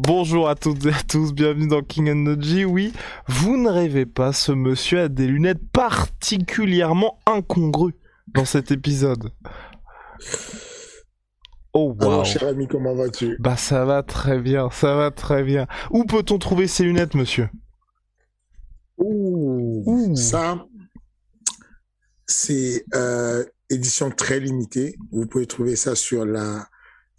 Bonjour à toutes et à tous, bienvenue dans King and G. Oui, vous ne rêvez pas, ce monsieur a des lunettes particulièrement incongrues dans cet épisode. Oh wow. Alors, cher ami, comment vas-tu? Bah ça va très bien, ça va très bien. Où peut-on trouver ces lunettes, monsieur? Ouh, Ça, c'est euh, édition très limitée. Vous pouvez trouver ça sur la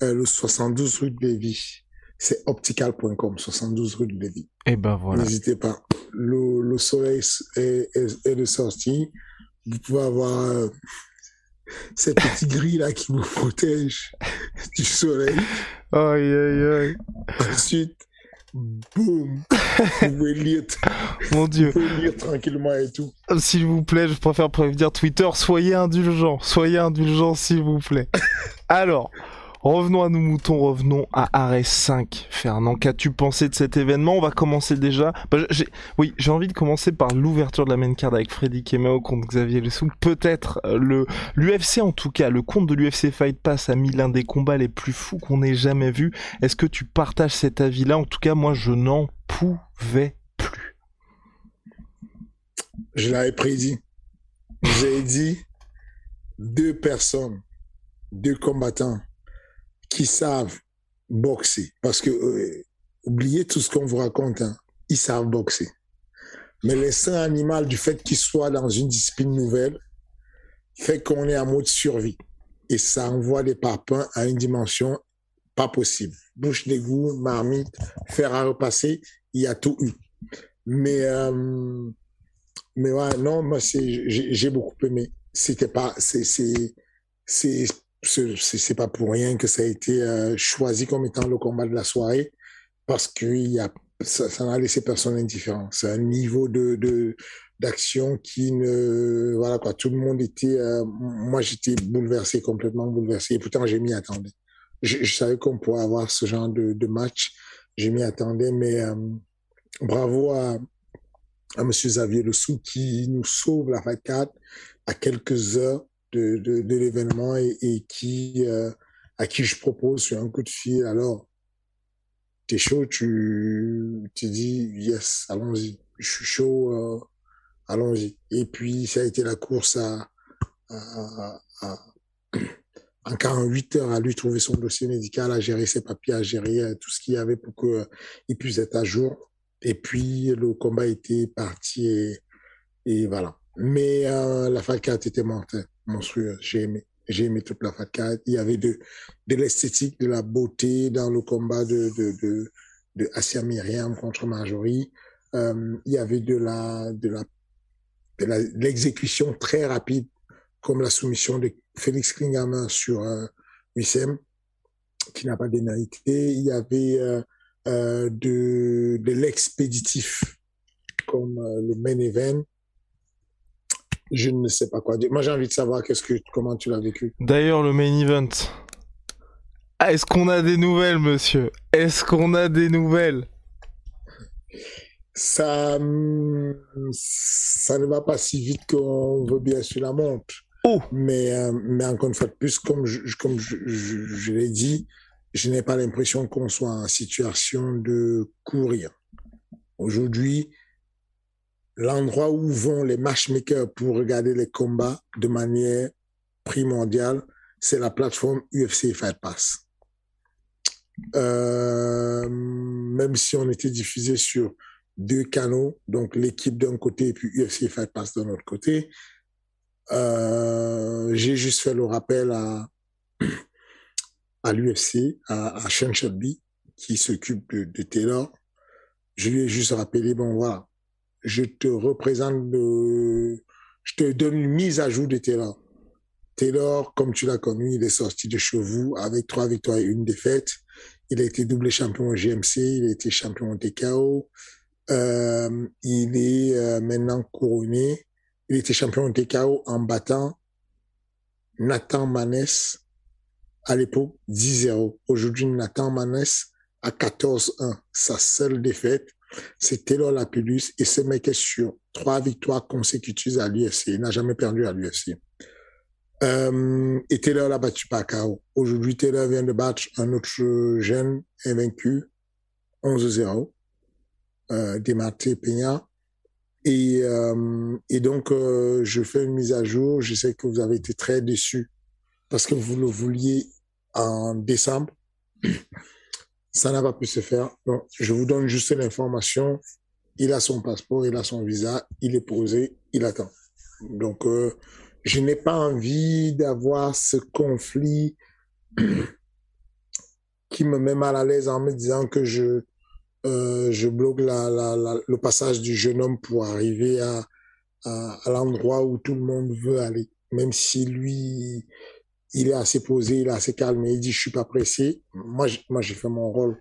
euh, le 72 rue de Lévis. C'est optical.com, 72 rue de Lévis. Et ben voilà. N'hésitez pas. Le, le soleil est, est, est, de sortie. Vous pouvez avoir euh, cette petite grille là qui vous protège du soleil. Aïe aïe aïe. Ensuite, boum, vous pouvez lire. Mon Dieu. Vous pouvez lire tranquillement et tout. S'il vous plaît, je préfère prévenir Twitter, soyez indulgents, soyez indulgents s'il vous plaît. Alors, Revenons à nos moutons, revenons à Ares 5. Fernand, qu'as-tu pensé de cet événement? On va commencer déjà. Bah. Oui, j'ai envie de commencer par l'ouverture de la main card avec Freddy Kemeo contre Xavier Lesou. Peut-être euh, le l'UFC en tout cas, le compte de l'UFC Fight Pass a mis l'un des combats les plus fous qu'on ait jamais vu. Est-ce que tu partages cet avis-là? En tout cas, moi, je n'en pouvais plus. Je l'avais prédit. J'ai dit deux personnes, deux combattants qui savent boxer. Parce que, euh, oubliez tout ce qu'on vous raconte, hein, ils savent boxer. Mais l'instinct animal du fait qu'ils soient dans une discipline nouvelle fait qu'on est en mode survie. Et ça envoie des parpaings à une dimension pas possible. Bouche d'égout, marmite, fer à repasser, il y a tout eu. Mais, euh, mais ouais, non, moi, j'ai beaucoup aimé. C'était pas, c'est, c'est, pas pour rien que ça a été euh, choisi comme étant le combat de la soirée parce que a, ça, n'a laissé personne indifférent. C'est un niveau de, d'action qui ne voilà quoi tout le monde était euh, moi j'étais bouleversé complètement bouleversé et pourtant j'ai m'y attendais je, savais qu'on pourrait avoir ce genre de, match je m'y attendais mais euh, bravo à à monsieur Xavier Le Sou qui nous sauve la 4 à quelques heures de, de, de l'événement et, et, qui, euh, à qui je propose sur un coup de fil. Alors, t'es chaud, tu, tu dis yes, allons-y. Je suis chaud, euh, allons-y. Et puis, ça a été la course à, à, à, en 48 heures à lui trouver son dossier médical, à gérer ses papiers, à gérer euh, tout ce qu'il y avait pour qu'il euh, puisse être à jour. Et puis, le combat était parti et, et voilà. Mais euh, la 4 était mortelle, monstrueuse. J'ai aimé. J'ai aimé toute la 4. Il y avait de, de l'esthétique, de la beauté dans le combat de, de, de, de Asia Myriam contre Marjorie. Euh, il y avait de la, de la, de l'exécution très rapide, comme la soumission de Félix Klingamer sur euh, Wissem, qui n'a pas d'énalité. Il y avait euh, de, de l'expéditif, comme le main event je ne sais pas quoi dire. Moi, j'ai envie de savoir qu'est-ce que, comment tu l'as vécu. D'ailleurs, le main event. Ah, est-ce qu'on a des nouvelles, monsieur? Est-ce qu'on a des nouvelles? Ça, ça ne va pas si vite qu'on veut bien sur la montre. Oh mais, euh, mais encore une fois de plus, comme je, comme je, je, je l'ai dit, je n'ai pas l'impression qu'on soit en situation de courir. Aujourd'hui, l'endroit où vont les matchmakers pour regarder les combats de manière primordiale, c'est la plateforme UFC Fight Pass. Euh, même si on était diffusé sur deux canaux, donc l'équipe d'un côté et puis UFC Fight Pass de l'autre côté, euh, j'ai juste fait le rappel à, à l'UFC, à, à Shelby, qui s'occupe de, de, Taylor. Je lui ai juste rappelé, bon voilà, je te représente le, je te donne une mise à jour de Taylor. Taylor, comme tu l'as connu, il est sorti de chevaux avec trois victoires et une défaite. Il a été double champion au GMC, il a été champion au TKO. Euh, il est euh, maintenant couronné. Il était champion au TKO en battant Nathan Maness à l'époque 10-0. Aujourd'hui, Nathan Maness à 14-1. Sa seule défaite, c'est Taylor Lapidus et mec est sur trois victoires consécutives à l'UFC. Il n'a jamais perdu à l'UFC. Euh, et Taylor l'a battu par KO. Aujourd'hui, Taylor vient de battre un autre jeune invaincu, 11-0, euh, Demarté Peña. Et, euh, donc, euh, je fais une mise à jour. Je sais que vous avez été très déçus parce que vous le vouliez en décembre. Ça n'a pas pu se faire. Je vous donne juste l'information. Il a son passeport, il a son visa, il est posé, il attend. Donc, euh, je n'ai pas envie d'avoir ce conflit qui me met mal à l'aise en me disant que je, euh, bloque le passage du jeune homme pour arriver à l'endroit où tout le monde veut aller. Même si lui, il est assez posé, il est assez calme et il dit je suis pas pressé. Moi, moi j'ai fait mon rôle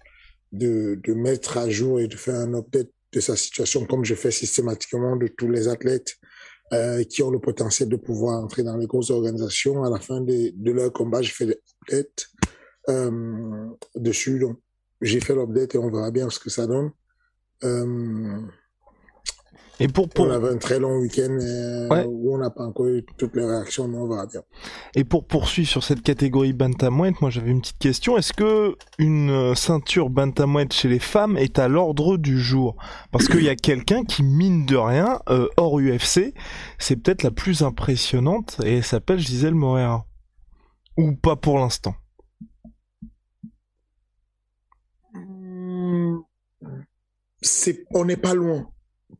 de, de mettre à jour et de faire un update de sa situation comme je fais systématiquement de tous les athlètes euh, qui ont le potentiel de pouvoir entrer dans les grosses organisations. À la fin de, de leur combat, j'ai fait des updates euh, dessus. Donc, j'ai fait l'update et on verra bien ce que ça donne. Euh, et pour, pour... On avait un très long week-end euh, ouais. où on n'a pas encore eu toutes les réactions, mais on verra bien. Et pour poursuivre sur cette catégorie bantamweight, moi j'avais une petite question. Est-ce que une ceinture bantamweight chez les femmes est à l'ordre du jour? Parce qu'il y a quelqu'un qui, mine de rien, euh, hors UFC, c'est peut-être la plus impressionnante et elle s'appelle Gisèle Moreira. Ou pas pour l'instant c'est, On n'est pas loin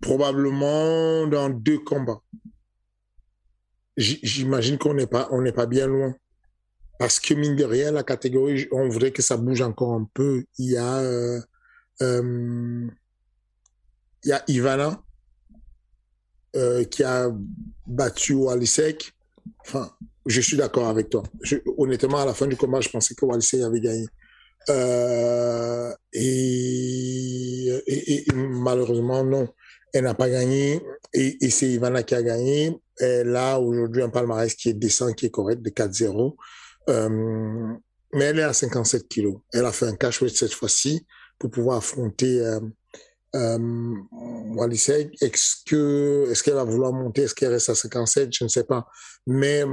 probablement dans deux combats. J'imagine qu'on n'est pas, on n'est pas bien loin. Parce que mine de rien, la catégorie, on voudrait que ça bouge encore un peu. Il y a, euh, euh, il y a Ivana euh, qui a battu Walisek. Enfin, je suis d'accord avec toi. Honnêtement, à la fin du combat, je pensais que Walisek avait gagné. Et, malheureusement, non elle n'a pas gagné et, c'est Ivana qui a gagné. Elle a aujourd'hui un palmarès qui est décent, qui est correct, de 4-0. Euh, mais elle est à 57 kilos. Elle a fait un cash weight cette fois-ci pour pouvoir affronter euh, euh, Walisek. Est-ce que est-ce qu'elle va vouloir monter? Est-ce qu'elle reste à 57 Je ne sais pas. Mais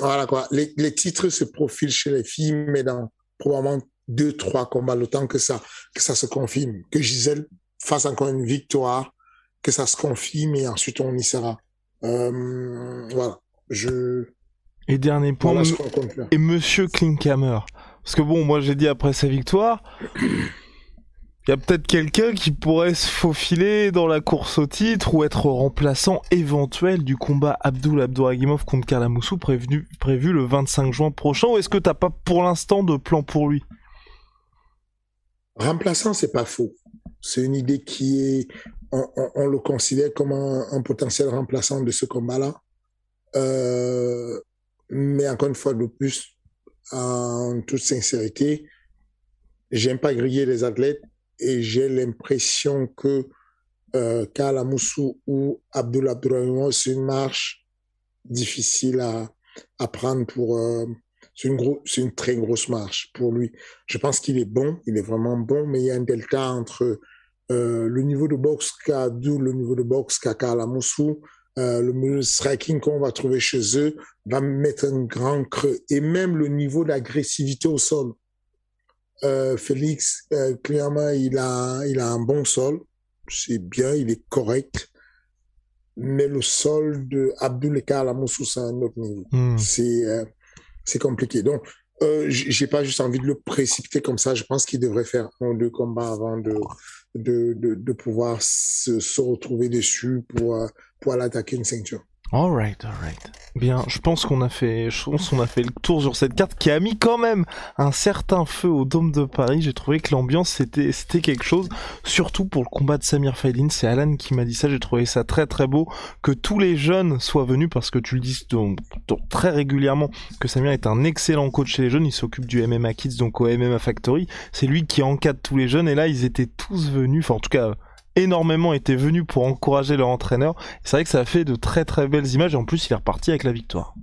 voilà quoi. Les, les titres se profilent chez les filles, mais dans probablement deux, trois combats, le temps que ça que ça se confirme, que Gisèle fasse encore une victoire que ça se confirme et ensuite on y sera. Euh, voilà. Je. Et dernier point. Voilà et Monsieur Klinkhammer. Parce que bon, moi j'ai dit après sa victoire, il y a peut-être quelqu'un qui pourrait se faufiler dans la course au titre ou être remplaçant éventuel du combat Abdul Abdouragimov contre Kalamoussou prévu, prévu le 25 juin prochain. Ou est-ce que t'as pas pour l'instant de plan pour lui? Remplaçant, c'est pas faux. C'est une idée qui est on, le considère comme un, potentiel remplaçant de ce combat-là. Euh, mais encore une fois de plus, en toute sincérité, j'aime pas griller les athlètes et j'ai l'impression que euh, Kala Moussou ou Abdullah Abdourahimov, c'est une marche difficile à, prendre pour... Euh, c'est une, très grosse marche pour lui. Je pense qu'il est bon, il est vraiment bon, mais il y a un delta entre le niveau de boxe qu'a le niveau de boxe qu'a Kalamoussou, euh, le striking qu'on va trouver chez eux va mettre un grand creux. Et même le niveau d'agressivité au sol. Euh, Félix, euh, clairement, il a, il a un bon sol. C'est bien, il est correct. Mais le sol de Abdul et Kalamoussou, c'est un autre niveau. Mm. C'est, euh, c'est compliqué. Donc, euh, j'ai pas juste envie de le précipiter comme ça. Je pense qu'il devrait faire un ou deux combats avant de, de, de, de pouvoir se, se, retrouver dessus pour, euh, pour aller attaquer une ceinture. Alright, alright. Bien, je pense qu'on a fait, je pense qu'on a fait le tour sur cette carte qui a mis quand même un certain feu au Dôme de Paris. J'ai trouvé que l'ambiance c'était, c'était quelque chose. Surtout pour le combat de Samir Faidin. C'est Alan qui m'a dit ça. J'ai trouvé ça très très beau que tous les jeunes soient venus parce que tu le dis donc, très régulièrement que Samir est un excellent coach chez les jeunes. Il s'occupe du MMA Kids donc au MMA Factory. C'est lui qui encadre tous les jeunes et là ils étaient tous venus. Enfin en tout cas énormément étaient venus pour encourager leur entraîneur. C'est vrai que ça a fait de très très belles images et en plus il est reparti avec la victoire.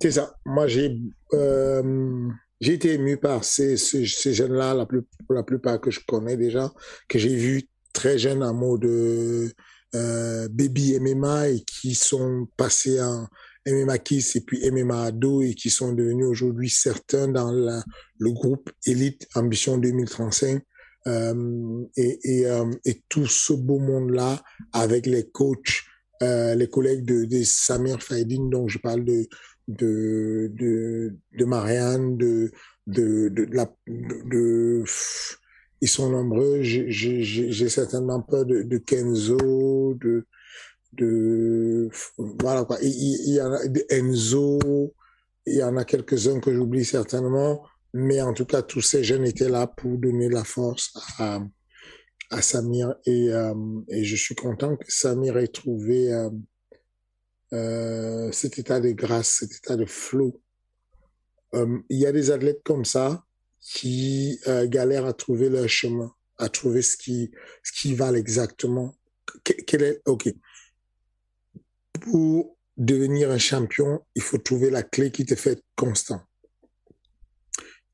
C'est ça. Moi j'ai euh, été ému par ces, ces, jeunes-là, la la plupart que je connais déjà, que j'ai vu très jeunes en mode euh, baby MMA et qui sont passés en MMA Kiss et puis MMA Ado et qui sont devenus aujourd'hui certains dans le groupe Elite Ambition 2035 euh, et, et, euh, et, tout ce beau monde-là avec les coachs, euh, les collègues de, de Samir Faidin, donc je parle de de de, de Marianne, de de de, de, ils sont nombreux. J'ai certainement peur de, de Kenzo, de de voilà quoi. Il, y en a de Enzo, il y en a quelques-uns que j'oublie certainement. Mais en tout cas, tous ces jeunes étaient là pour donner la force à, à Samir. Et, euh, et je suis content que Samir ait trouvé euh, euh, cet état de grâce, cet état de flow. Euh, il y a des athlètes comme ça qui euh, galèrent à trouver leur chemin, à trouver ce qui, ce qui valent exactement. Quel est, ok. Pour devenir un champion, il faut trouver la clé qui te fait constant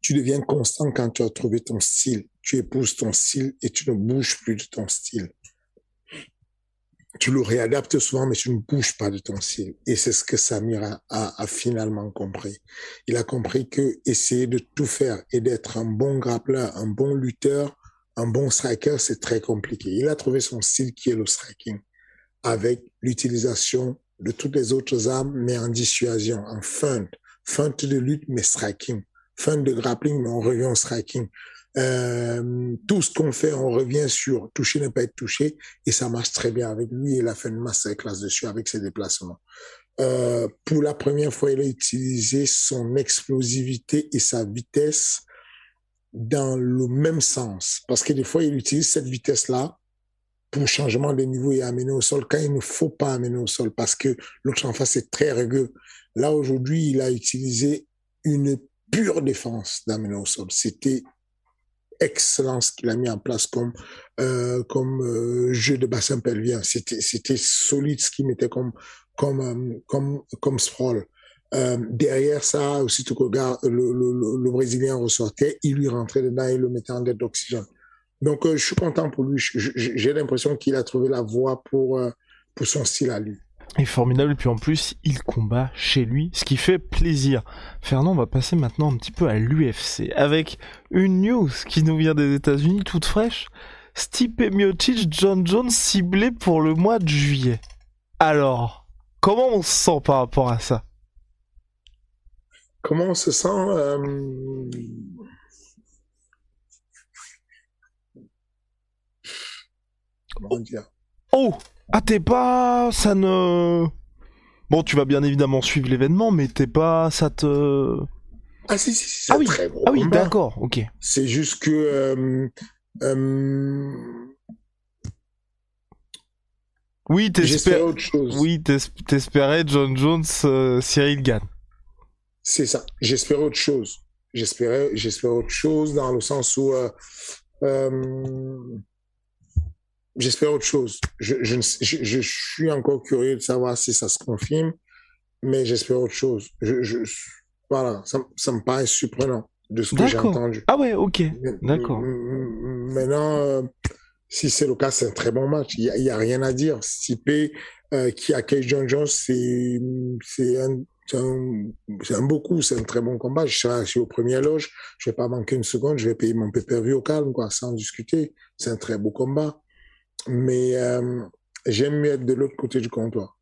tu deviens constant quand tu as trouvé ton style. Tu épouses ton style et tu ne bouges plus de ton style. Tu le réadaptes souvent, mais tu ne bouges pas de ton style. Et c'est ce que Samir a, finalement compris. Il a compris que essayer de tout faire et d'être un bon grappleur, un bon lutteur, un bon striker, c'est très compliqué. Il a trouvé son style qui est le striking, avec l'utilisation de toutes les autres armes, mais en dissuasion, en feinte, feinte de lutte, mais striking fin de grappling, mais on revient au striking. Euh, tout ce qu'on fait, on revient sur toucher, ne pas être touché, et ça marche très bien avec lui. Il a fait une classe dessus avec ses déplacements. Euh, pour la première fois, il a utilisé son explosivité et sa vitesse dans le même sens. Parce que des fois, il utilise cette vitesse-là pour changement de niveau et amener au sol quand il ne faut pas amener au sol parce que l'autre en face est très rugueux. Là, aujourd'hui, il a utilisé une pure défense sol. C'était excellent ce qu'il a mis en place comme euh, comme euh, jeu de bassin pelvien. C'était c'était solide ce qu'il mettait comme comme euh, comme comme sprawl. Euh, derrière ça, aussi tu regardes le, le, le, Brésilien ressortait, il lui rentrait dedans et le mettait en dette d'oxygène. Donc je suis content pour lui. J'ai l'impression qu'il a trouvé la voie pour pour son style à lui est formidable. Et puis en plus, il combat chez lui, ce qui fait plaisir. Fernand, on va passer maintenant un petit peu à l'UFC avec une news qui nous vient des États-Unis toute fraîche. Stipe Miocic, John Jones ciblé pour le mois de juillet. Alors, comment on se sent par rapport à ça? Comment on se sent euh... Comment dire? Oh ah, t'es pas. Ça ne. Bon, tu vas bien évidemment suivre l'événement, mais t'es pas. Ça te. Ah, si, si, si, ah, oui. très gros. Ah, oui, d'accord, ok. C'est juste que. Euh, euh... Oui, t'espérais autre chose. Oui, t'espérais John Jones, euh, Cyril Gann. C'est ça. J'espérais autre chose. J'espérais, j'espérais autre chose dans le sens où euh j'espère autre chose. Je, je, je, je, suis encore curieux de savoir si ça se confirme, mais j'espère autre chose. Je, je, voilà, ça, ça me paraît surprenant de ce que j'ai entendu. Ah ouais, ok, d'accord. Maintenant, euh, si c'est le cas, c'est un très bon match. Il n'y a, a, rien à dire. Stipe euh, qui accueille John Jones, c'est un, c'est un, beau coup, c'est un très bon combat. Je serai assis au premier loge, je vais pas manquer une seconde, je vais payer mon pay-per-view au calme, quoi, sans discuter. C'est un très beau combat mais euh, j'aime mieux être de l'autre côté du comptoir.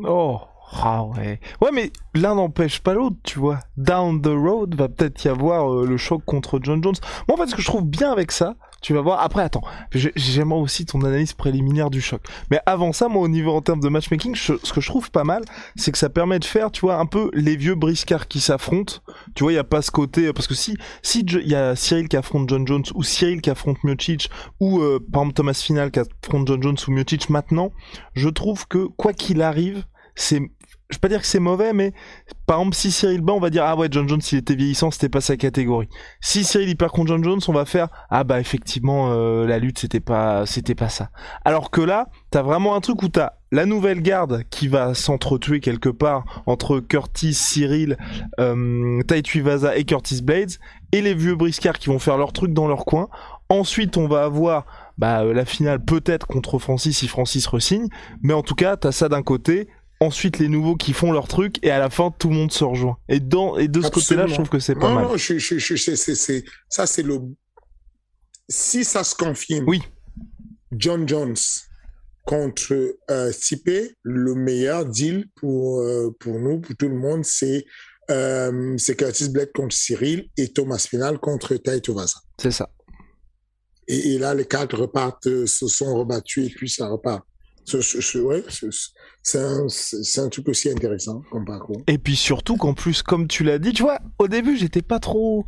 Oh, Ah ouais. Ouais, mais l'un n'empêche pas l'autre, tu vois. Down the road va peut-être y avoir euh, le choc contre John Jones. Moi, en fait, ce que je trouve bien avec ça, tu vas voir. Après, attends, j'aimerais aussi ton analyse préliminaire du choc. Mais avant ça, moi, au niveau en termes de matchmaking, ce que je trouve pas mal, c'est que ça permet de faire, tu vois, un peu les vieux briscards qui s'affrontent. Tu vois, il y a pas ce côté parce que si si il y a Cyril qui affronte John Jones ou Cyril qui affronte Miocic ou euh, par exemple Thomas Final qui affronte John Jones ou Miocic maintenant, je trouve que quoi qu'il arrive, c'est je vais pas dire que c'est mauvais, mais par exemple, si Cyril bat, on va dire ah ouais, John Jones, il était vieillissant, c'était pas sa catégorie. Si Cyril il perd contre John Jones, on va faire ah bah effectivement euh, la lutte c'était pas c'était pas ça. Alors que là, t'as vraiment un truc où t'as la nouvelle garde qui va s'entretuer quelque part entre Curtis, Cyril, euh, Vaza et Curtis Blades, et les vieux briscards qui vont faire leur truc dans leur coin. Ensuite, on va avoir bah, la finale peut-être contre Francis si Francis resigne, mais en tout cas, t'as ça d'un côté, ensuite les nouveaux qui font leur truc et à la fin tout le monde se rejoint. Et dans et de ce côté-là, je trouve que c'est pas mal. Non, je, je, je, c'est, ça c'est le si ça se confirme. Oui. John Jones contre euh, le meilleur deal pour euh, pour nous, pour tout le monde, c'est euh, c'est Curtis Blake contre Cyril et Thomas Final contre Taito Vaza. C'est ça. Et, et, là, les quatre repartent, euh, se sont rebattus et puis ça repart c'est un, truc aussi intéressant comme parcours. Et puis surtout qu'en plus, comme tu l'as dit, tu vois, au début, j'étais pas trop,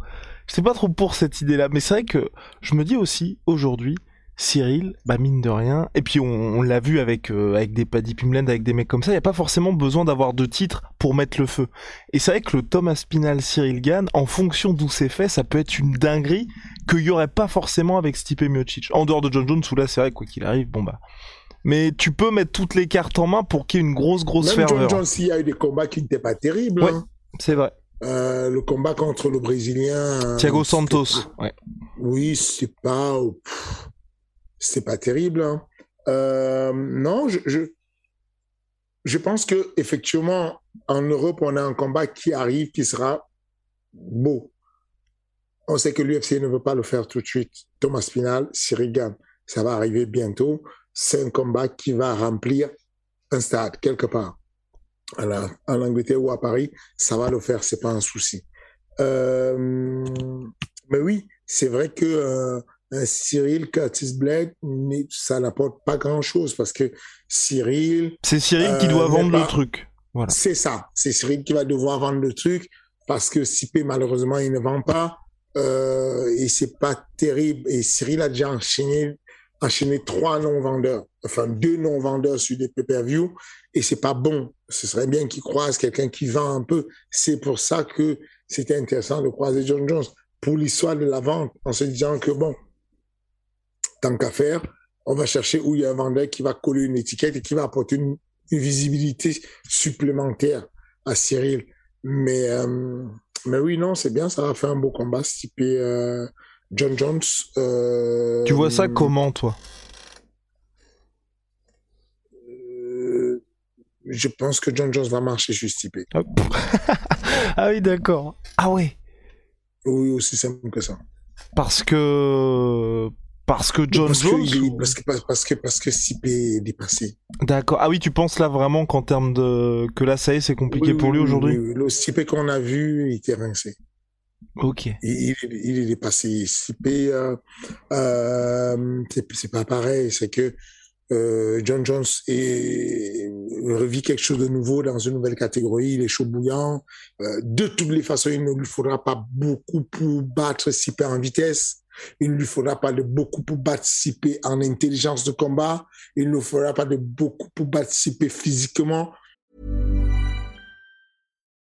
j'étais pas trop pour cette idée-là, mais c'est vrai que je me dis aussi aujourd'hui, Cyril, bah mine de rien, et puis on, l'a vu avec euh, avec des Paddy Pimland, avec des mecs comme ça, il y a pas forcément besoin d'avoir deux titres pour mettre le feu. Et c'est vrai que le Thomas Spinal Cyril Gann, en fonction d'où c'est fait, ça peut être une dinguerie qu'il y aurait pas forcément avec Stipe Miocic. En dehors de John Jones, où là c'est vrai quoi qu'il arrive, bon bah mais tu peux mettre toutes les cartes en main pour qu'il y ait une grosse, grosse Même ferveur. John Jones, il y a eu des combats qui n'étaient pas terribles. Ouais, hein. c'est vrai. Euh, le combat contre le Brésilien. Thiago Santos. Ouais. Oui, c'est pas, c'est pas terrible. Hein. Euh, non, je, je, je, pense que effectivement, en Europe, on a un combat qui arrive, qui sera beau. On sait que l'UFC ne veut pas le faire tout de suite. Thomas Spinal, Cyril ça va arriver bientôt c'est un combat qui va remplir un stade quelque part. en Angleterre ou à Paris, ça va le faire, c'est pas un souci. Euh, mais oui, c'est vrai que euh, Cyril Curtis Blake, ça n'apporte pas grand-chose parce que Cyril. C'est Cyril qui doit euh, vendre le truc. Voilà. C'est ça, c'est Cyril qui va devoir vendre le truc parce que Sipé malheureusement il ne vend pas et c'est pas terrible. Et Cyril a déjà enchaîné enchaîner trois non-vendeurs, enfin deux non-vendeurs sur des pay-per-view, et c'est pas bon. Ce serait bien qu'il croise quelqu'un qui vend un peu. C'est pour ça que c'était intéressant de croiser John Jones pour l'histoire de la vente, en se disant que bon, tant qu'à faire, on va chercher où il y a un vendeur qui va coller une étiquette et qui va apporter une, visibilité supplémentaire à Cyril. Mais euh, mais oui, non, c'est bien, ça va faire un beau combat, euh, John Jones. Euh, tu vois ça comment, toi? Euh, Je pense que John Jones va marcher juste typé. Ah, ah oui, d'accord. Ah ouais. Oui, aussi simple que ça. Parce que parce que John Jones parce, que, parce que parce que est dépassé. D'accord. Ah oui, tu penses là vraiment qu'en termes de que là ça y est, c'est compliqué pour lui aujourd'hui? Oui, le Stipe qu'on a vu, il était rincé. Ok. Il, est dépassé. Euh, euh, c'est pas pareil. C'est que euh, John Jones est, revit quelque chose de nouveau dans une nouvelle catégorie. Il est chaud bouillant. Euh, de toutes les façons, il ne lui faudra pas beaucoup pour battre Sipé en vitesse. Il ne lui faudra pas de beaucoup pour participer en intelligence de combat. Il ne lui faudra pas de beaucoup pour participer physiquement.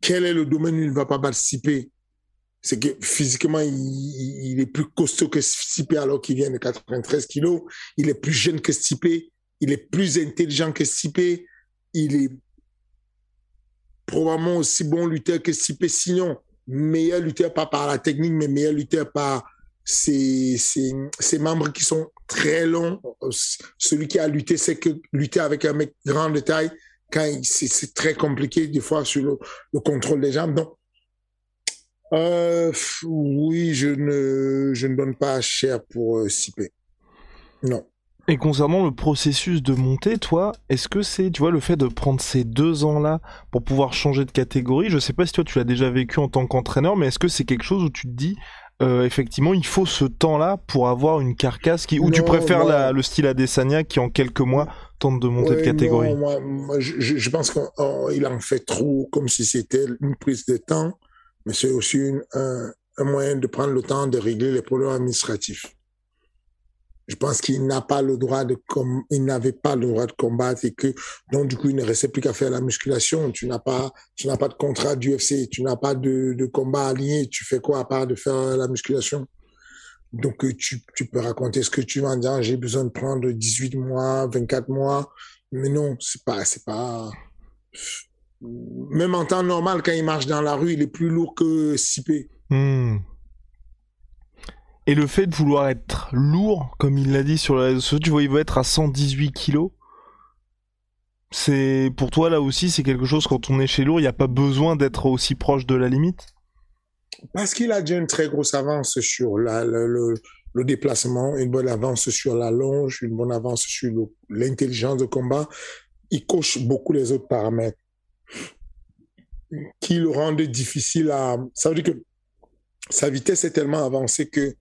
Quel est le domaine où il ne va pas participer? C'est que physiquement, il, est plus costaud que Stipe alors qu'il vient de 93 kilos. Il est plus jeune que Stipe. il est plus intelligent que Stipe. Il est probablement aussi bon lutteur que Stipe. Sinon, meilleur lutteur pas par la technique, mais meilleur lutteur par ses, ses, ses membres qui sont très longs. Celui qui a lutté, c'est que lutter avec un mec grand de taille, quand c'est très compliqué des fois sur le, le contrôle des jambes. Donc, euh, oui, je ne, je ne donne pas cher pour euh. Non. Et concernant le processus de montée, toi, est-ce que c'est, tu vois, le fait de prendre ces deux ans-là pour pouvoir changer de catégorie Je sais pas si toi tu l'as déjà vécu en tant qu'entraîneur, mais est-ce que c'est quelque chose où tu te dis, euh, effectivement, il faut ce temps-là pour avoir une carcasse qui, ou tu préfères la, le style Adesanya qui en quelques mois tente de monter de catégorie non, moi, moi, je, je pense qu'il en fait trop comme si c'était une prise de temps mais c'est aussi une, un, un, moyen de prendre le temps de régler les problèmes administratifs. Je pense qu'il n'a pas le droit de com il n'avait pas le droit de combattre et que donc du coup il ne restait plus qu'à faire la musculation. Tu n'as pas tu n'as pas de contrat d'UFC, tu n'as pas de, de combat aligné. Tu fais quoi à part de faire la musculation? Donc tu, tu peux raconter ce que tu vas dire. J'ai besoin de prendre 18 mois, 24 mois, mais non c'est pas c'est pas même en temps normal, quand il marche dans la rue, il est plus lourd que Sipé. Mmh. Et le fait de vouloir être lourd, comme il l'a dit sur les réseaux sociaux, tu vois, il veut être à 118 kilos. C'est pour toi là aussi, c'est quelque chose quand on est chez lourd, il n'y a pas besoin d'être aussi proche de la limite? Parce qu'il a déjà une très grosse avance sur le, déplacement, une bonne avance sur la longe, une bonne avance sur l'intelligence de combat. Il coche beaucoup les autres paramètres qui le rendent difficile à... Ça veut dire que sa vitesse est tellement avancée que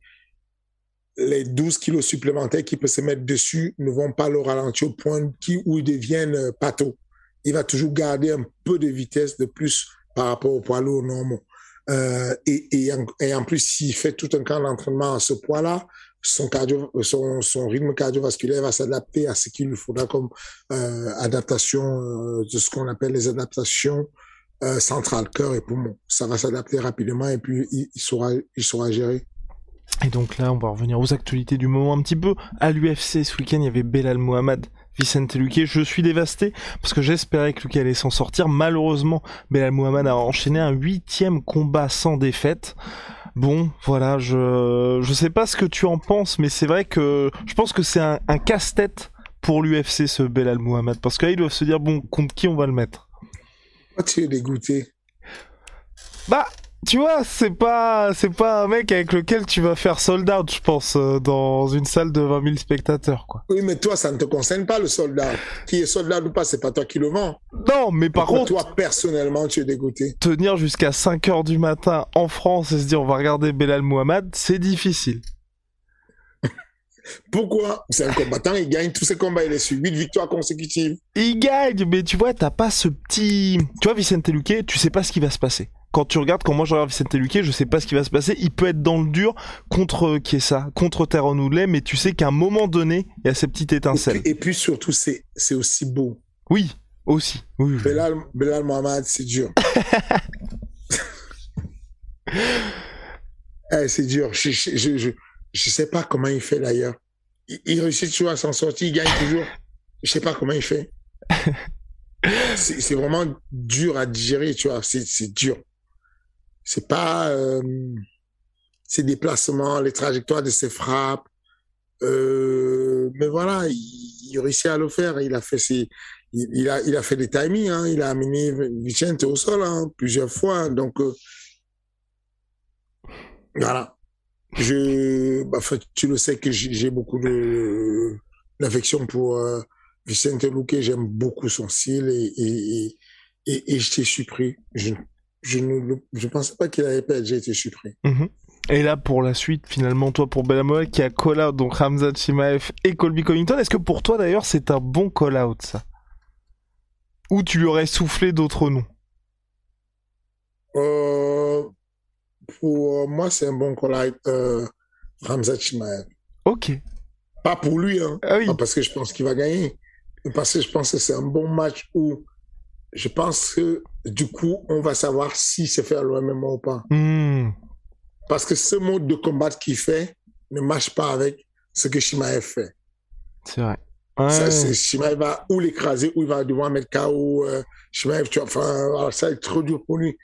les 12 kilos supplémentaires qu'il peut se mettre dessus ne vont pas le ralentir au point où ils deviennent pato. Il va toujours garder un peu de vitesse de plus par rapport au poids lourd normaux. Euh, et, en, plus, s'il fait tout un camp d'entraînement à ce poids-là, son, cardio, son, rythme cardiovasculaire va s'adapter à ce qu'il lui faudra comme euh, adaptation euh, de ce qu'on appelle les adaptations centrales, cœur et poumon. Ça va s'adapter rapidement et puis il, il, saura. Et donc là, on va revenir aux actualités du moment un petit peu. À l'UFC, ce week-end, il y avait Belal Mohamed, Vicente Luque. Je suis dévasté parce que j'espérais que Luque allait s'en sortir. Malheureusement, Belal Mohamed a enchaîné un huitième combat sans défaite. Bon, voilà, je je sais pas ce que tu en penses, mais c'est vrai que je pense que c'est un, un casse-tête pour l'UFC ce Belal Mohamed parce que là ils doivent se dire bon contre qui on va le mettre? Pourquoi tu es dégoûté Bah tu vois, c'est pas, c'est pas un mec avec lequel tu vas faire sold out, je pense, euh, dans une salle de 20 000 spectateurs, quoi. Oui, mais toi, ça ne te concerne pas, le sold out. Qui est sold out ou pas, c'est pas toi qui le vends. Non, mais par contre. Toi, personnellement, tu es dégoûté? Tenir jusqu'à 5 heures du matin en France et se dire on va regarder Belal Mohamed, c'est difficile. Pourquoi? C'est un combattant, il gagne tous ses combats, il est sur 8 victoires consécutives. Il gagne, mais tu vois, t'as pas ce petit... Tu vois, Vicente Luque, tu sais pas ce qui va se passer. Quand tu regardes, quand moi je regarde Vicente Luque, je sais pas ce qui va se passer. Il peut être dans le dur contre qui est ça, contre Teron Woodley, mais tu sais qu'à un moment donné, il y a ces petites étincelles. Et puis, et puis surtout, c'est c'est aussi beau. Oui, aussi. Oui, oui. Belal, Belal Mohamed, c'est dur. eh, c'est dur. Je, je, je, je, je sais pas comment il fait d'ailleurs. Il, il, réussit toujours à s'en sortir, il gagne toujours. Je sais pas comment il fait. C'est vraiment dur à digérer, tu vois. C'est dur. C'est pas euh, ses déplacements, les trajectoires de ses frappes. Euh, mais voilà, il, il, réussit à le faire. Il a fait ses, il, a, il a fait des timings. Hein. Il a amené Vicente au sol hein, plusieurs fois. Donc euh, voilà. Je, bah, tu le sais que j'ai beaucoup de d'affection pour Vicente Luque. J'aime beaucoup son style et et, et, et j'étais surpris. Je, je ne je pensais pas qu'il allait perdre. J'ai été surpris. Mm -hmm. Et là, pour la suite, finalement, toi, pour Bellamoel, qui a call-out, donc Ramzat Chimaev et Colby Covington, est-ce que pour toi, d'ailleurs, c'est un bon call-out, ça? Ou tu lui aurais soufflé d'autres noms? Euh, Pour moi, c'est un bon call-out, euh, Ramzat Chimaev. Ok. Pas pour lui, hein. Ah oui. Pas parce que je pense qu'il va gagner. Parce que je pense que c'est un bon match où je pense que, du coup, on va savoir si c'est faire le MMA ou pas. Mm. Parce que ce mode de combat qu'il fait ne marche pas avec ce que Shimaev fait. C'est vrai. Ça, c'est Shimaev va ou l'écraser ou il va devoir mettre KO euh, Shimaev. Tu vois, enfin, ça va être trop dur pour lui.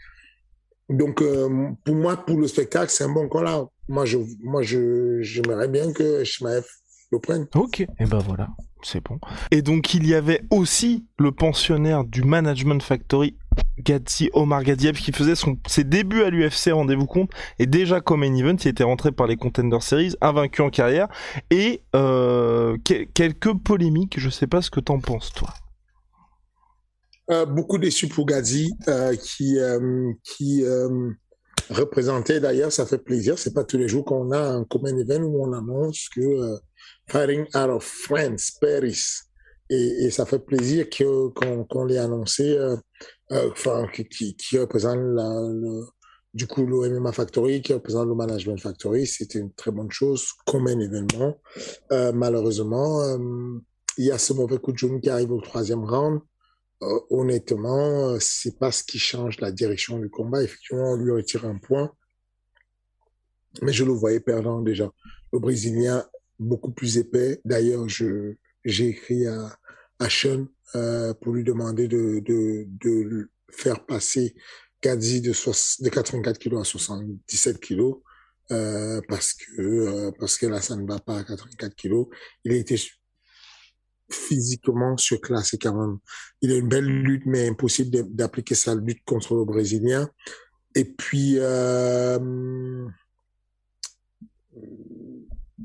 Donc, euh, pour moi, pour le spectacle, c'est un bon là. Moi, je, moi, je, j'aimerais bien que Shimaev le prenne. Ok, et ben voilà, c'est bon. Et donc, il y avait aussi le pensionnaire du Management Factory, Gadzi Omar Gadiev, qui faisait ses débuts à l'UFC, rendez-vous compte, et déjà comme event, il était rentré par les Contender Series, invaincu en carrière, et euh, quelques polémiques, je sais pas ce que t'en penses, toi. Euh, beaucoup déçu pour Gadzi, qui, euh, qui représentait d'ailleurs, ça fait plaisir, c'est pas tous les jours qu'on a un common event où on annonce que Fighting Out of France, Paris, et, ça fait plaisir qu'on l'ait annoncé, enfin, qui, qui, représente le, du coup le MMA Factory, qui représente le Management Factory, c'était une très bonne chose, comme un événement. malheureusement, il y a ce mauvais coup de genou qui arrive au troisième round. Euh, honnêtement, euh, c'est pas ce qui change la direction du combat. Effectivement, on lui retire un point, mais je le voyais perdant déjà. Le Brésilien, beaucoup plus épais. D'ailleurs, je j'ai écrit à, à Sean euh, pour lui demander de, de, de faire passer Kadzi de, de 84 kilos à 77 kilos. Euh, parce que euh, parce que là ça ne va pas à 84 kilos. Il a été physiquement surclassé quand même. Il a une belle lutte, mais impossible d'appliquer sa lutte contre le Brésilien. Et puis, euh,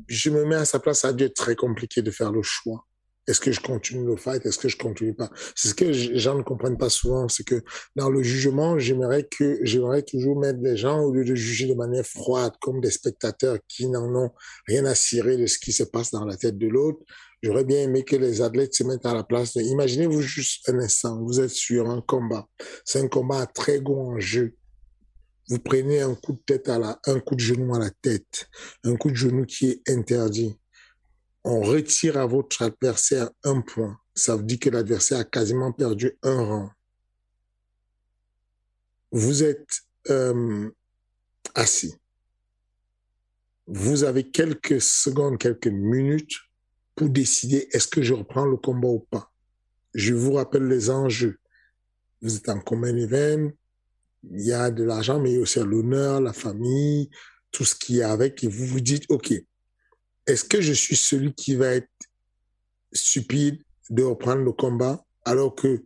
je me mets à sa place, ça être très compliqué de faire le choix. Est-ce que je continue le fight? Est-ce que je continue pas? C'est ce que les gens ne comprennent pas souvent, c'est que dans le jugement, j'aimerais que j'aimerais toujours mettre des gens au lieu de juger de manière froide comme des spectateurs qui n'en ont rien à cirer de ce qui se passe dans la tête de l'autre. J'aurais bien aimé que les athlètes se mettent à la place. Imaginez-vous juste un instant, vous êtes sur un combat. C'est un combat à très gros enjeu. Vous prenez un coup de tête à la, un coup de genou à la tête, un coup de genou qui est interdit. On retire à votre adversaire un point. Ça veut dire que l'adversaire a quasiment perdu un rang. Vous êtes euh, assis. Vous avez quelques secondes, quelques minutes pour décider est-ce que je reprends le combat ou pas. Je vous rappelle les enjeux. Vous êtes en commun event, il y a de l'argent, mais il y a aussi l'honneur, la famille, tout ce qui est avec, et vous vous dites, OK, est-ce que je suis celui qui va être stupide de reprendre le combat alors que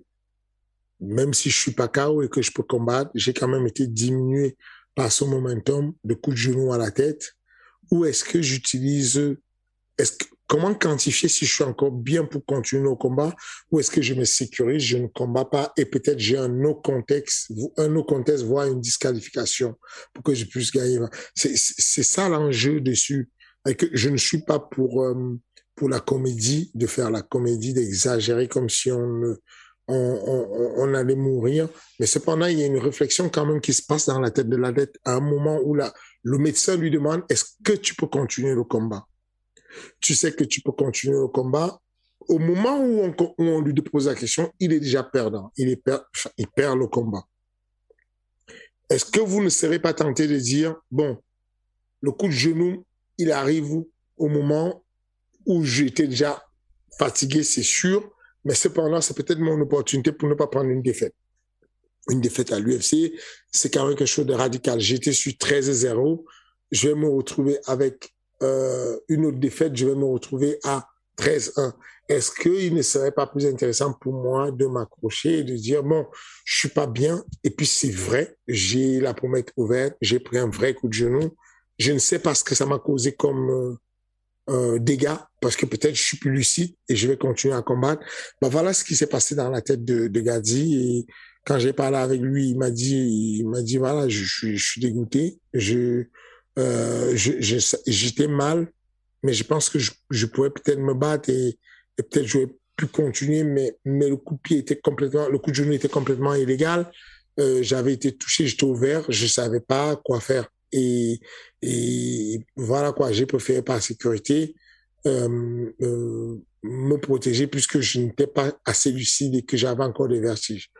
même si je suis pas KO et que je peux combattre, j'ai quand même été diminué par ce momentum de coups de genou à la tête? Ou est-ce que j'utilise est-ce comment quantifier si je suis encore bien pour continuer au combat ou est-ce que je me sécurise, je ne combats pas et peut-être j'ai un autre contexte, un autre contexte, voire une disqualification pour que je puisse gagner. C'est, ça l'enjeu dessus. Et que je ne suis pas pour, euh, pour la comédie, de faire la comédie, d'exagérer comme si on, on, on, on, allait mourir. Mais cependant, il y a une réflexion quand même qui se passe dans la tête de l'athlète à un moment où la, le médecin lui demande, est-ce que tu peux continuer le combat? Tu sais que tu peux continuer au combat. Au moment où on, lui pose la question, il est déjà perdant. Il, est il perd le combat. Est-ce que vous ne serez pas tenté de dire, bon, le coup de genou, il arrive au moment où j'étais déjà fatigué, c'est sûr, mais cependant, c'est peut-être mon opportunité pour ne pas prendre une défaite. Une défaite à l'UFC, c'est quand même quelque chose de radical. J'étais sur 13-0, je vais me retrouver avec euh, une autre défaite, je vais me retrouver à 13-1. Est-ce qu'il ne serait pas plus intéressant pour moi de m'accrocher et de dire, bon, je suis pas bien, et puis c'est vrai, j'ai la promesse ouverte, j'ai pris un vrai coup de genou, je ne sais pas ce que ça m'a causé comme euh, euh dégâts, parce que peut-être je suis plus lucide et je vais continuer à combattre. Ben voilà ce qui s'est passé dans la tête de, de Gadzi, et quand j'ai parlé avec lui, il m'a dit, il m'a dit, voilà, je, je suis dégoûté, je, euh, j'étais mal, mais je pense que je, je pouvais peut-être me battre et, et peut-être j'aurais pu continuer, mais, mais le coup de pied était complètement, le coup de genou était complètement illégal. Euh, j'avais été touché, j'étais ouvert, je savais pas quoi faire. Et, et voilà quoi, j'ai préféré par sécurité euh, euh, me protéger puisque je n'étais pas assez lucide et que j'avais encore des vertiges.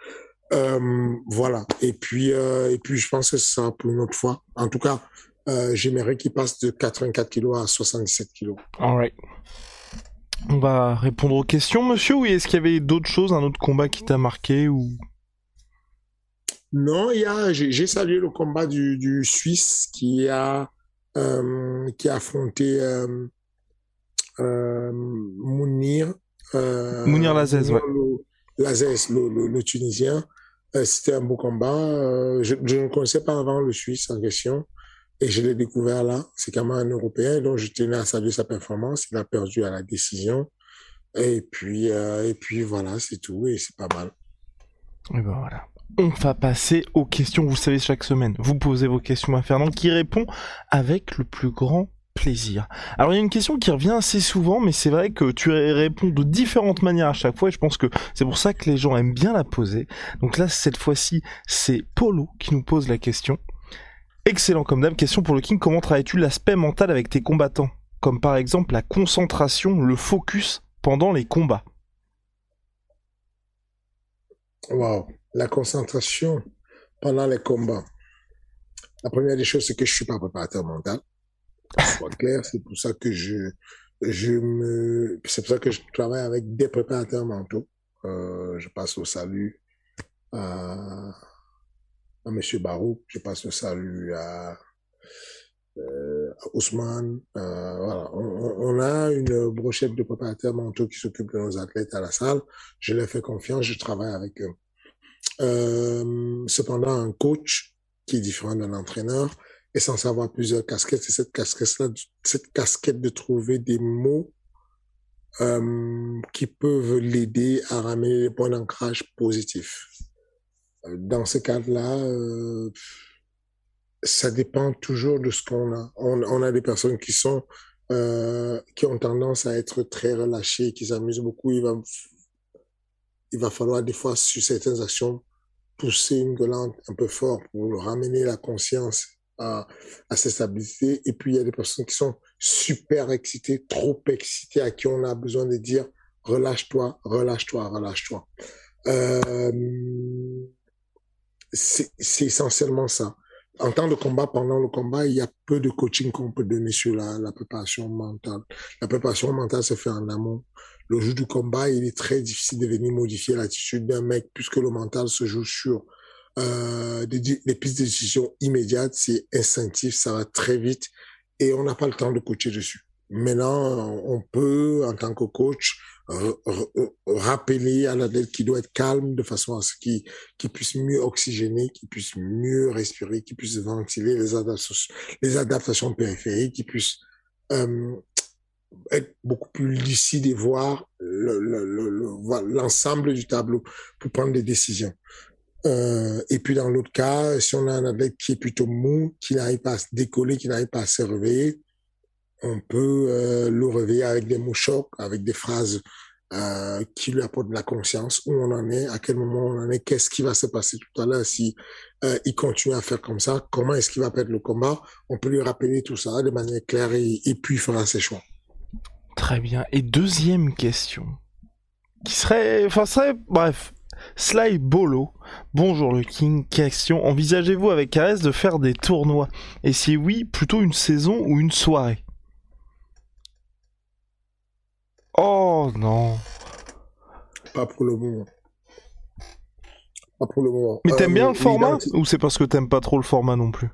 Euh, voilà. Et puis, euh, et puis, je pense que ça pour une autre fois. En tout cas, euh, j'aimerais qu'il passe de 84 kilos à 77 kilos. All right. On va répondre aux questions, monsieur, ou est-ce qu'il y avait d'autres choses, un autre combat qui t'a marqué ou? Non, il y a, j'ai salué le combat du, du Suisse qui a, euh, qui a affronté euh, euh, Mounir. Mounir ouais. Lazez, le, le, le Tunisien. C'était un beau combat. Je, je, ne connaissais pas avant le Suisse en question. Et je l'ai découvert là. C'est quand même un Européen. Donc, je tenais à saluer sa performance. Il a perdu à la décision. Et puis, euh, et puis voilà, c'est tout. Et c'est pas mal. Et ben voilà. On va passer aux questions. Vous savez, chaque semaine, vous posez vos questions à Fernand qui répond avec le plus grand plaisir. Alors il y a une question qui revient assez souvent, mais c'est vrai que tu réponds de différentes manières à chaque fois, et je pense que c'est pour ça que les gens aiment bien la poser. Donc là, cette fois-ci, c'est Polo qui nous pose la question. Excellent comme d'hab, question pour le King, comment travailles-tu l'aspect mental avec tes combattants? Comme par exemple la concentration, le focus pendant les combats. Wow, la concentration pendant les combats. La première des choses, c'est que je suis pas préparateur mental soit clair. C'est pour ça que je, je me, c'est pour ça que je travaille avec des préparateurs mentaux. Euh, je passe au salut à, à Monsieur Barou, je passe au salut à, euh, Ousmane. Euh, voilà, on, a une brochette de préparateurs mentaux qui s'occupent de nos athlètes à la salle. Je leur fais confiance, je travaille avec eux. Euh, cependant, un coach qui est différent d'un entraîneur, et sans avoir plusieurs casquettes, c'est cette casquette-là, cette casquette de trouver des mots euh, qui peuvent l'aider à ramener les points d'ancrage positifs. Euh, dans ce cadre-là, euh, ça dépend toujours de ce qu'on a. On, a des personnes qui sont euh, qui ont tendance à être très relâchées, qui s'amusent beaucoup. Il va il va falloir des fois sur certaines actions pousser une gueulante un peu fort pour ramener la conscience à, à cette stabilité. Et puis, il y a des personnes qui sont super excitées, trop excitées, à qui on a besoin de dire relâche-toi, relâche-toi, relâche-toi. Euh, c'est essentiellement ça. En temps de combat, pendant le combat, il y a peu de coaching qu'on peut donner sur la, préparation mentale. La préparation mentale se fait en amont. Le jour du combat, il est très difficile de venir modifier l'attitude d'un mec puisque le mental se joue sur euh, des, pistes de décision immédiates, c'est instinctif, ça va très vite et on n'a pas le temps de coacher dessus. Maintenant, on peut, en tant que coach, rappeler à l'athlète qui doit être calme de façon à ce qu'il qu puisse mieux oxygéner, qu'il puisse mieux respirer, qu'il puisse ventiler les adaptations, périphériques, qu'il puisse euh, être beaucoup plus lucide et voir l'ensemble le, le, du tableau pour prendre des décisions. Euh, et puis dans l'autre cas, si on a un athlète qui est plutôt mou, qui n'arrive pas à se décoller, qui n'arrive pas à se réveiller, on peut euh, le réveiller avec des mots chocs, avec des phrases euh, qui lui apportent de la conscience, où on en est, à quel moment on en est, qu'est-ce qui va se passer tout à l'heure si euh, il continue à faire comme ça, comment est-ce qu'il va perdre le combat. On peut lui rappeler tout ça de manière claire et, puis il fera ses choix. Très bien. Et deuxième question, qui serait, enfin serait, bref, Sly Bolo. Bonjour le King, question. Envisagez-vous avec AS de faire des tournois? Et si oui, plutôt une saison ou une soirée? Oh non. Pas pour le moment. Pas pour le moment. Mais t'aimes euh, bien le format Ou c'est parce que t'aimes pas trop le format non plus?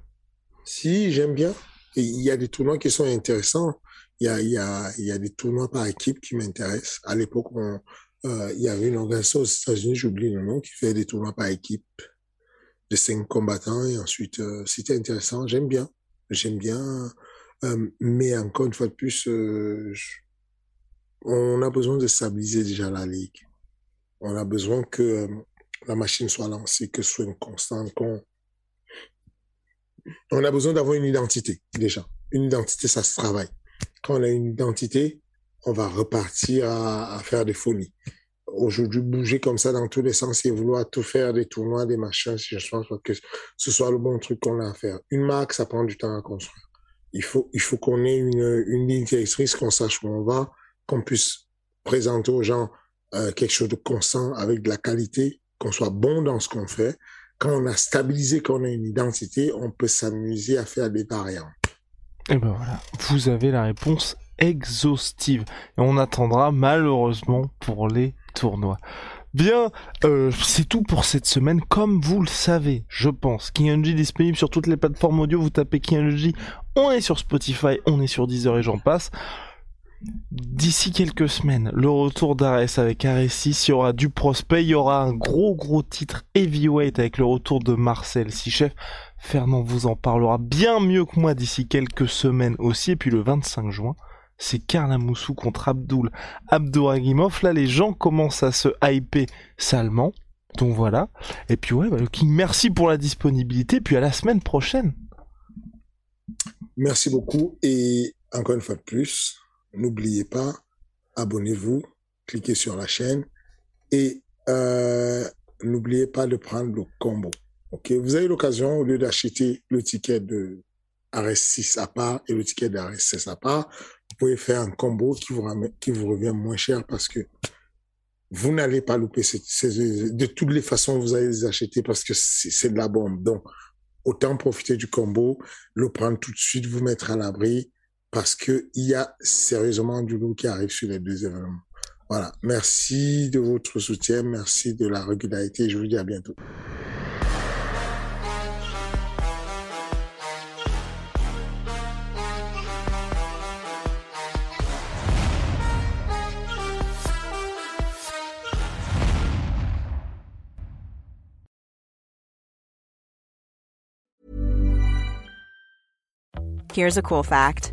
Si, j'aime bien. Il y a des tournois qui sont intéressants. Il y a, il y a, y a des tournois par équipe qui m'intéressent. À l'époque, euh, il y avait une organisation aux États-Unis, j'oublie le nom, qui fait des tournois par équipe de cinq combattants et ensuite euh, c'était intéressant. J'aime bien, j'aime bien, mais encore une fois de plus, je... on a besoin de stabiliser déjà la ligue. On a besoin que euh, la machine soit lancée, que ce soit une constante, on a besoin d'avoir une identité déjà. Une identité, ça se travaille. Quand on a une identité, on va repartir à, à faire des folies. Aujourd'hui, bouger comme ça dans tous les sens et vouloir tout faire, des tournois, des machins, je pense que ce soit le bon truc qu'on a à faire. Une marque, ça prend du temps à construire. Il faut, il faut qu'on ait une, une ligne directrice, qu'on sache où on va, qu'on puisse présenter aux gens euh, quelque chose de constant avec de la qualité, qu'on soit bon dans ce qu'on fait. Quand on a stabilisé, qu'on a une identité, on peut s'amuser à faire des variantes. Et ben voilà, vous avez la réponse exhaustive. Et on attendra malheureusement pour les tournois. Bien, euh, c'est tout pour cette semaine. Comme vous le savez, je pense, King disponible sur toutes les plateformes audio. Vous tapez King on est sur Spotify, on est sur Deezer et j'en passe. D'ici quelques semaines, le retour d'Ares avec Ares 6, il y aura du prospect, il y aura un gros gros titre heavyweight avec le retour de Marcel chef Fernand vous en parlera bien mieux que moi d'ici quelques semaines aussi. Et puis le 25 juin, c'est Karl Moussou contre Abdul Abdouragimov. Là, les gens commencent à se hyper salement. Donc voilà. Et puis ouais, bah, merci pour la disponibilité. Puis à la semaine prochaine. Merci beaucoup. Et encore une fois de plus, n'oubliez pas, abonnez-vous, cliquez sur la chaîne et euh, n'oubliez pas de prendre le combo. Ok, vous avez l'occasion, au lieu d'acheter le ticket de RS6 à part et le ticket de RS6 à part, vous pouvez faire un combo qui vous, revient moins cher parce que vous n'allez pas louper de toutes les façons vous allez les acheter parce que c'est de la bombe. Donc, autant profiter du combo, le prendre tout de suite, vous mettre à l'abri parce que il y a sérieusement du loup qui arrive sur les deux événements. Voilà. Merci de votre soutien. Merci de la régularité. Je vous dis à bientôt. Here's a cool fact